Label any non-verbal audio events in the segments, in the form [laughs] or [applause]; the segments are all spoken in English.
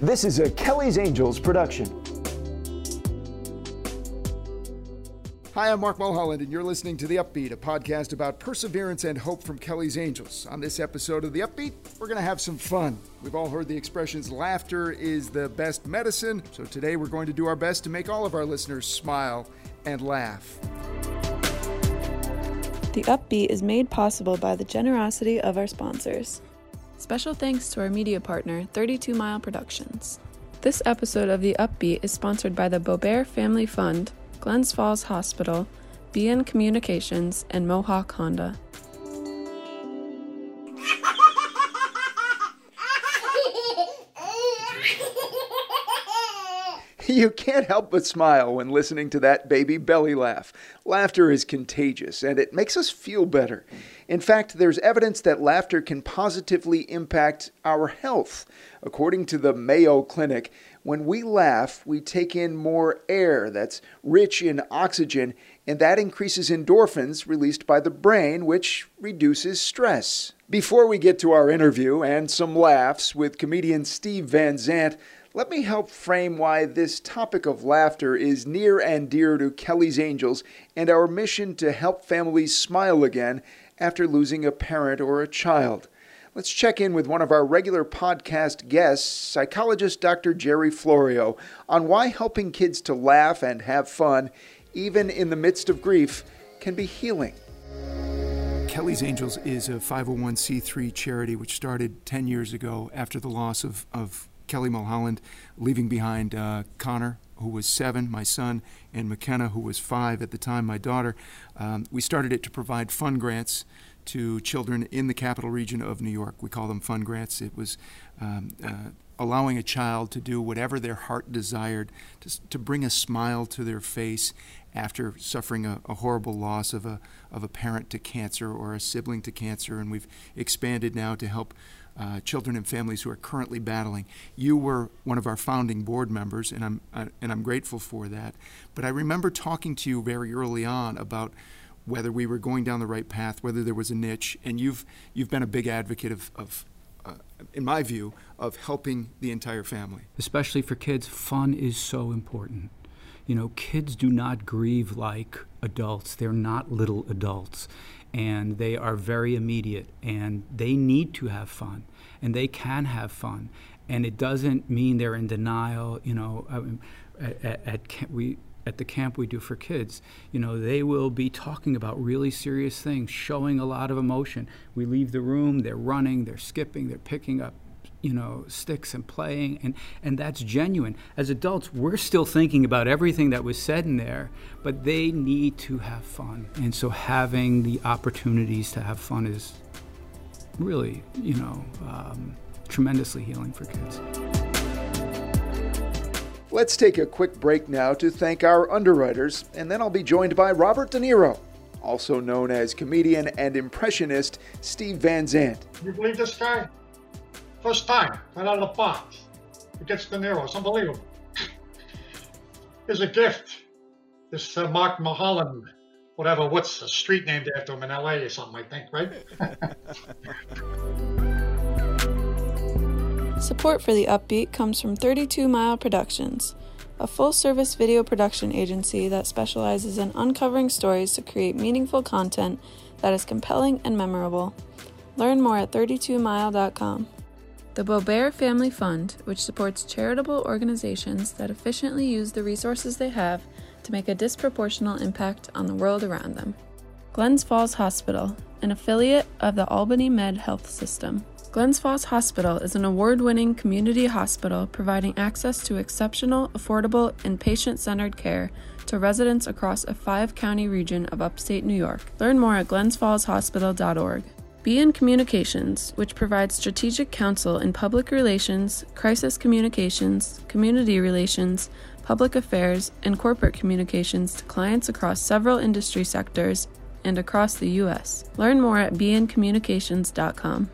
This is a Kelly's Angels production. Hi, I'm Mark Mulholland, and you're listening to The Upbeat, a podcast about perseverance and hope from Kelly's Angels. On this episode of The Upbeat, we're going to have some fun. We've all heard the expressions laughter is the best medicine, so today we're going to do our best to make all of our listeners smile and laugh. The Upbeat is made possible by the generosity of our sponsors. Special thanks to our media partner, 32 Mile Productions. This episode of The Upbeat is sponsored by the Bobert Family Fund, Glens Falls Hospital, BN Communications, and Mohawk Honda. [laughs] You can't help but smile when listening to that baby belly laugh. Laughter is contagious and it makes us feel better. In fact, there's evidence that laughter can positively impact our health. According to the Mayo Clinic, when we laugh, we take in more air that's rich in oxygen, and that increases endorphins released by the brain, which reduces stress. Before we get to our interview and some laughs with comedian Steve Van Zandt, let me help frame why this topic of laughter is near and dear to Kelly's Angels and our mission to help families smile again after losing a parent or a child. Let's check in with one of our regular podcast guests, psychologist Dr. Gerry Florio, on why helping kids to laugh and have fun, even in the midst of grief, can be healing. Kelly's Angels is a 501c3 charity which started 10 years ago after the loss of, of Kelly Mulholland, leaving behind uh, Connor, who was seven, my son, and McKenna, who was five at the time, my daughter. Um, we started it to provide fund grants to children in the capital region of New York. We call them fund grants. It was um, uh, allowing a child to do whatever their heart desired, to, to bring a smile to their face after suffering a, a, horrible loss of a, of a parent to cancer or a sibling to cancer. And we've expanded now to help uh, children and families who are currently battling. You were one of our founding board members, and I'm uh, and I'm grateful for that. But I remember talking to you very early on about whether we were going down the right path, whether there was a niche, and you've you've been a big advocate of, of uh, in my view, of helping the entire family. Especially for kids, fun is so important. You know, kids do not grieve like adults. They're not little adults and they are very immediate and they need to have fun and they can have fun. And it doesn't mean they're in denial you know mean, at, at, we at the camp we do for kids you know they will be talking about really serious things showing a lot of emotion. We leave the room they're running they're skipping they're picking up you know sticks and playing and and that's genuine. As adults we're still thinking about everything that was said in there but they need to have fun. And so having the opportunities to have fun is really you know um, tremendously healing for kids. Let's take a quick break now to thank our underwriters and then i'll be joined by robert de niro also known as comedian and impressionist steve van zandt. You believe this guy First time, right out of the box. It gets De Niro. It's unbelievable. Here's a gift. This uh, Mark Mulholland, whatever, what's the street named after him in LA or something, I think, right? [laughs] Support for the Upbeat comes from 32 Mile Productions, a full service video production agency that specializes in uncovering stories to create meaningful content that is compelling and memorable. Learn more at 32mile.com. The Boebert Family Fund, which supports charitable organizations that efficiently use the resources they have to make a disproportionate impact on the world around them. Glens Falls Hospital, an affiliate of the Albany Med Health System. Glens Falls Hospital is an award winning community hospital providing access to exceptional, affordable, and patient centered care to residents across a five county region of upstate New York. Learn more at glensfallshospital.org. BN Communications, which provides strategic counsel in public relations, crisis communications, community relations, public affairs, and corporate communications to clients across several industry sectors and across the U.S. Learn more at bncommunications.com.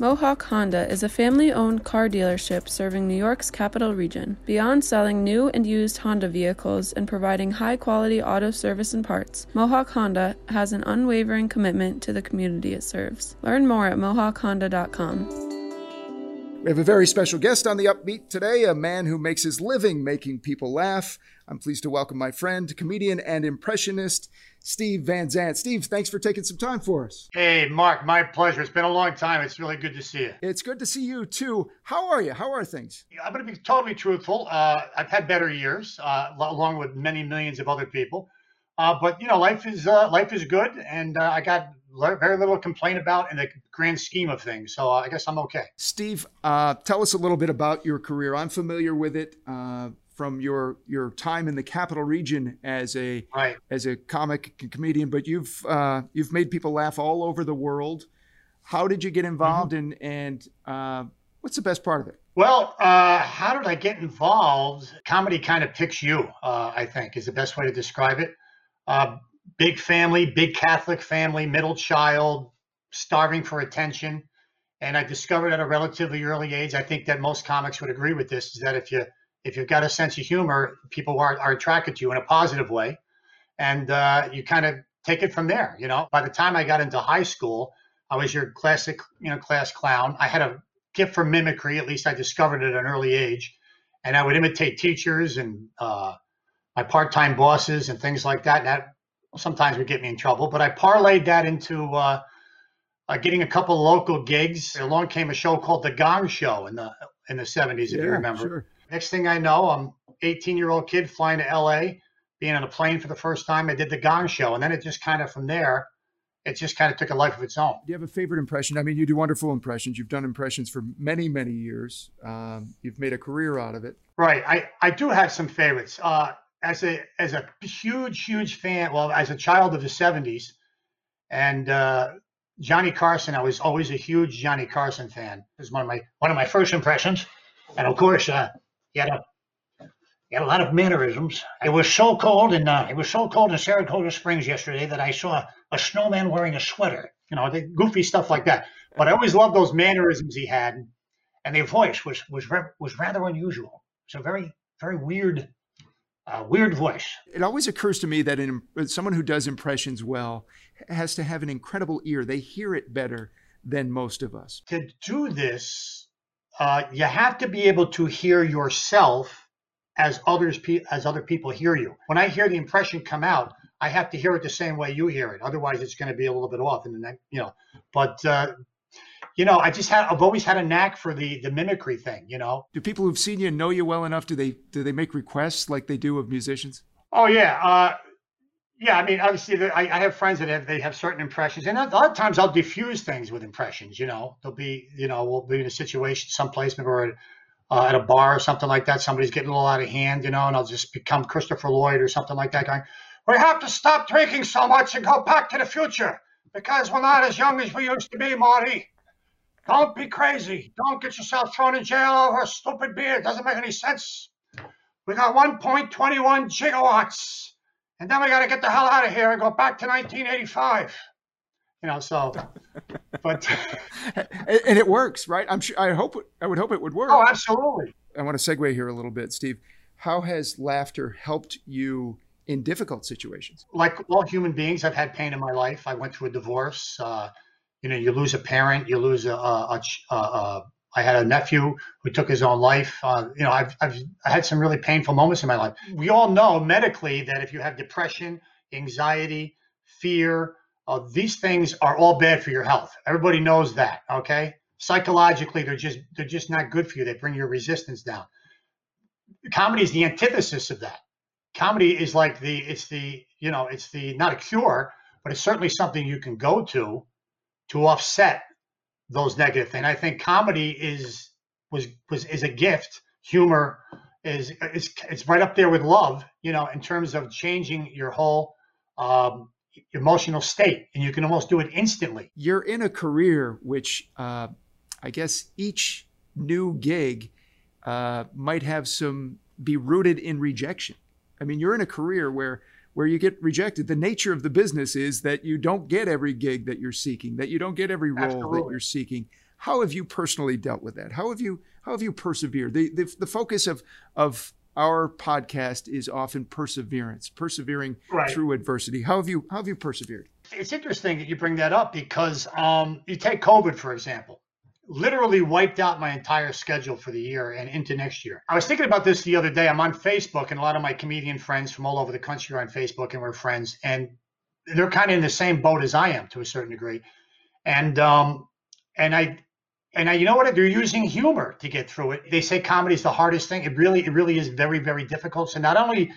Mohawk Honda is a family owned car dealership serving New York's capital region. Beyond selling new and used Honda vehicles and providing high quality auto service and parts, Mohawk Honda has an unwavering commitment to the community it serves. Learn more at mohawkhonda.com. We have a very special guest on the Upbeat today, a man who makes his living making people laugh. I'm pleased to welcome my friend, comedian, and impressionist, Steve Van Zandt. Steve, thanks for taking some time for us. Hey, Mark, my pleasure. It's been a long time. It's really good to see you. It's good to see you too. How are you? How are things? I'm going to be totally truthful. Uh, I've had better years, uh, along with many millions of other people. Uh, but you know, life is uh, life is good, and uh, I got very little to complain about in the grand scheme of things. So uh, I guess I'm okay. Steve, uh, tell us a little bit about your career. I'm familiar with it uh, from your your time in the capital region as a right. as a comic comedian, but you've uh, you've made people laugh all over the world. How did you get involved, mm-hmm. and and uh, what's the best part of it? Well, uh, how did I get involved? Comedy kind of picks you, I think, is the best way to describe it. Uh, big family, big Catholic family, middle child, starving for attention. And I discovered at a relatively early age, I think that most comics would agree with this, is that if you if you've got a sense of humor, people are, are attracted to you in a positive way. And uh, you kind of take it from there. You know, by the time I got into high school, I was your classic, you know, class clown. I had a gift for mimicry. At least I discovered it at an early age, and I would imitate teachers and uh, my part-time bosses and things like that. And that sometimes would get me in trouble. But I parlayed that into uh, uh, getting a couple local gigs. Along came a show called The Gong Show in the in the 70s, if yeah, you remember. Sure. Next thing I know, I'm 18 year old kid flying to LA, being on a plane for the first time. I did The Gong Show, and then it just kind of from there. It just kind of took a life of its own. Do you have a favorite impression? I mean, you do wonderful impressions. You've done impressions for many, many years. Um, you've made a career out of it. Right. I, I do have some favorites. Uh, as a as a huge huge fan well as a child of the 70s and uh, johnny carson i was always a huge johnny carson fan. It was one of my one of my first impressions. And of course uh, he had a he had a lot of mannerisms. It was so cold and uh, it was so cold in saratoga springs yesterday that i saw a snowman wearing a sweater you know the goofy stuff like that. But i always loved those mannerisms he had. And the voice was was was rather unusual. So very very weird a weird voice. It always occurs to me that in, someone who does impressions well has to have an incredible ear. They hear it better than most of us. To do this, uh, you have to be able to hear yourself as others as other people hear you. When I hear the impression come out, I have to hear it the same way you hear it. Otherwise, it's going to be a little bit off. And then, you know, but uh, you know, I just had I've always had a knack for the the mimicry thing, you know. Do people who've seen you know you well enough? Do they do they make requests like they do of musicians? Oh yeah, uh, yeah. I mean, obviously, I, I have friends that have they have certain impressions, and a lot of times I'll diffuse things with impressions. You know, they'll be you know we'll be in a situation someplace, maybe we're at, uh, at a bar or something like that. Somebody's getting a little out of hand, you know, and I'll just become Christopher Lloyd or something like that, going, "We have to stop drinking so much and go back to the future." Because we're not as young as we used to be, Marty. Don't be crazy. Don't get yourself thrown in jail over a stupid beer. It doesn't make any sense. We got 1.21 gigawatts. And then we got to get the hell out of here and go back to 1985. You know, so, [laughs] but. and it works, right? I'm sure, I hope, I would hope it would work. Oh, absolutely. I want to segue here a little bit, Steve. How has laughter helped you in difficult situations? Like all human beings, I've had pain in my life. I went through a divorce. Uh, you know, you lose a parent, you lose a, a, a, a I had a nephew who took his own life. Uh, you know, I've, I've I had some really painful moments in my life. We all know medically that if you have depression, anxiety, fear, uh, these things are all bad for your health. Everybody knows that. Okay, psychologically, they're just they're just not good for you. They bring your resistance down. Comedy is the antithesis of that. Comedy is like the it's the you know it's the not a cure, but it's certainly something you can go to to offset those negative things. I think comedy is was was is a gift. Humor is is it's right up there with love, you know, in terms of changing your whole um, emotional state, and you can almost do it instantly. You're in a career which uh, I guess each new gig uh, might have some be rooted in rejection. I mean, you're in a career where where you get rejected. The nature of the business is that you don't get every gig that you're seeking, that you don't get every role Absolutely. that you're seeking. How have you personally dealt with that? How have you how have you persevered? The the, the focus of of our podcast is often perseverance, persevering right. through adversity. How have you how have you persevered? It's interesting that you bring that up because um, you take COVID for example. Literally wiped out my entire schedule for the year and into next year. I was thinking about this the other day. I'm on Facebook, and a lot of my comedian friends from all over the country are on Facebook, and we're friends, and they're kind of in the same boat as I am to a certain degree. And um, and I and I, you know what? They're using humor to get through it. They say comedy is the hardest thing. It really, it really is very, very difficult. So not only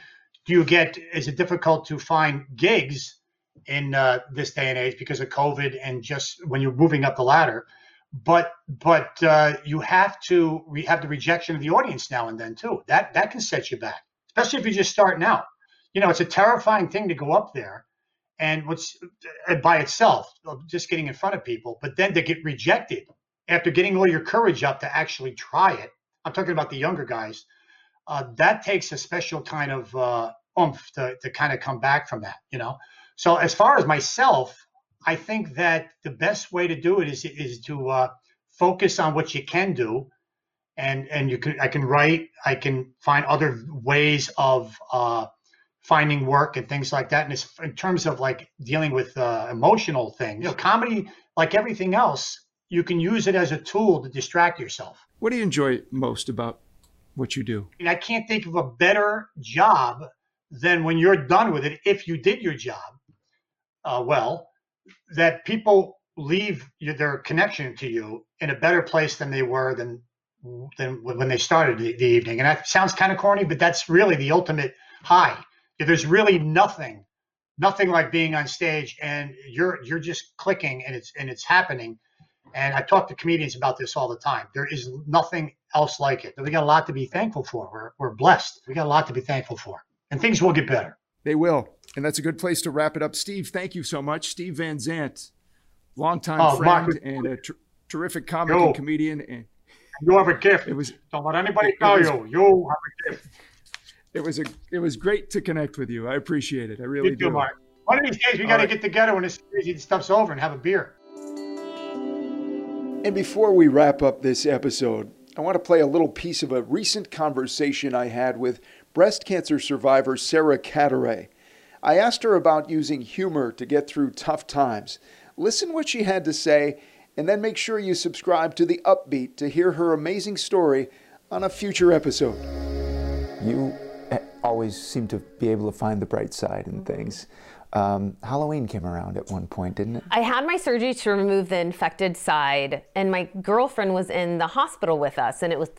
do you get, is it difficult to find gigs in uh, this day and age because of COVID and just when you're moving up the ladder, but but uh, you have to re- have the rejection of the audience now and then too. That that can set you back, especially if you're just starting out. You know, it's a terrifying thing to go up there, and what's uh, by itself, just getting in front of people, but then to get rejected after getting all your courage up to actually try it. I'm talking about the younger guys. Uh, that takes a special kind of uh, oomph to, to kind of come back from that, you know. So as far as myself, I think that the best way to do it is is to uh, focus on what you can do, and and you can I can write, I can find other ways of uh, finding work and things like that. And it's, in terms of like dealing with uh, emotional things, you know, comedy, like everything else, you can use it as a tool to distract yourself. What do you enjoy most about what you do? And I can't think of a better job than when you're done with it, if you did your job uh, well, that people leave their connection to you in a better place than they were than than when they started the, the evening. And that sounds kind of corny, but that's really the ultimate high. There's really nothing, nothing like being on stage and you're you're just clicking and it's and it's happening and I talk to comedians about this all the time. There is nothing else like it. We got a lot to be thankful for. We're, we're blessed. We got a lot to be thankful for. And things will get better. They will. And that's a good place to wrap it up. Steve, thank you so much. Steve Van Zandt, longtime oh, friend Mark, and a ter- terrific comic and comedian. And you have a gift. It was don't let anybody tell was, you. You have a gift. It was a it was great to connect with you. I appreciate it. I really you do. Mark. One of these days we got to right. get together when this crazy stuff's over and have a beer. And before we wrap up this episode, I want to play a little piece of a recent conversation I had with breast cancer survivor Sarah Cadaret. I asked her about using humor to get through tough times. Listen what she had to say, and then make sure you subscribe to The Upbeat to hear her amazing story on a future episode. You always seem to be able to find the bright side in things. Um, Halloween came around at one point, didn't it? I had my surgery to remove the infected side, and my girlfriend was in the hospital with us, and it was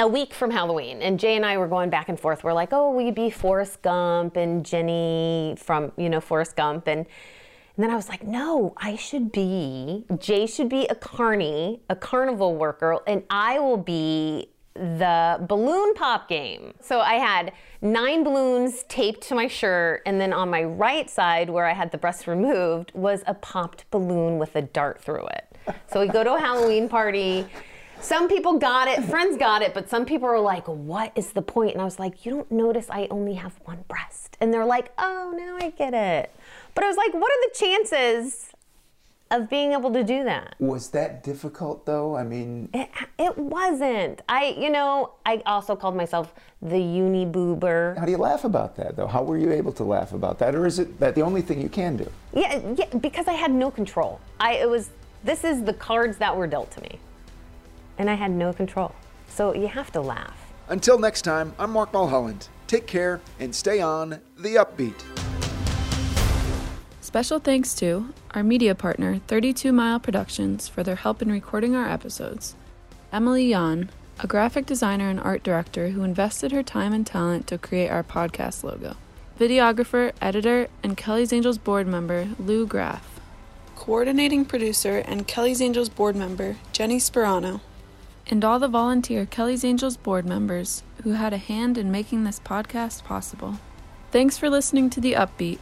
a week from Halloween. And Jay and I were going back and forth. We're like, oh, we be Forrest Gump and Jenny from, you know, Forrest Gump. And, and then I was like, no, I should be, Jay should be a carny, a carnival worker, and I will be the balloon pop game. So I had nine balloons taped to my shirt, and then on my right side, where I had the breast removed, was a popped balloon with a dart through it. So we go to a Halloween party. Some people got it, friends got it, but some people were like, What is the point? And I was like, You don't notice I only have one breast. And they're like, Oh, now I get it. But I was like, What are the chances of being able to do that. Was that difficult though? I mean, it, it wasn't. I, you know, I also called myself the uni boober. How do you laugh about that though? How were you able to laugh about that, or is it that the only thing you can do? Yeah, yeah, because I had no control. I it was this is the cards that were dealt to me, and I had no control. So you have to laugh. Until next time, I'm Mark Mulholland. Take care and stay on the upbeat. Special thanks to our media partner, 32 Mile Productions, for their help in recording our episodes, Emily Yan, a graphic designer and art director who invested her time and talent to create our podcast logo, videographer, editor, and Kelly's Angels board member, Lou Graff, coordinating producer and Kelly's Angels board member, Jenny Sperano, and all the volunteer Kelly's Angels board members who had a hand in making this podcast possible. Thanks for listening to The Upbeat.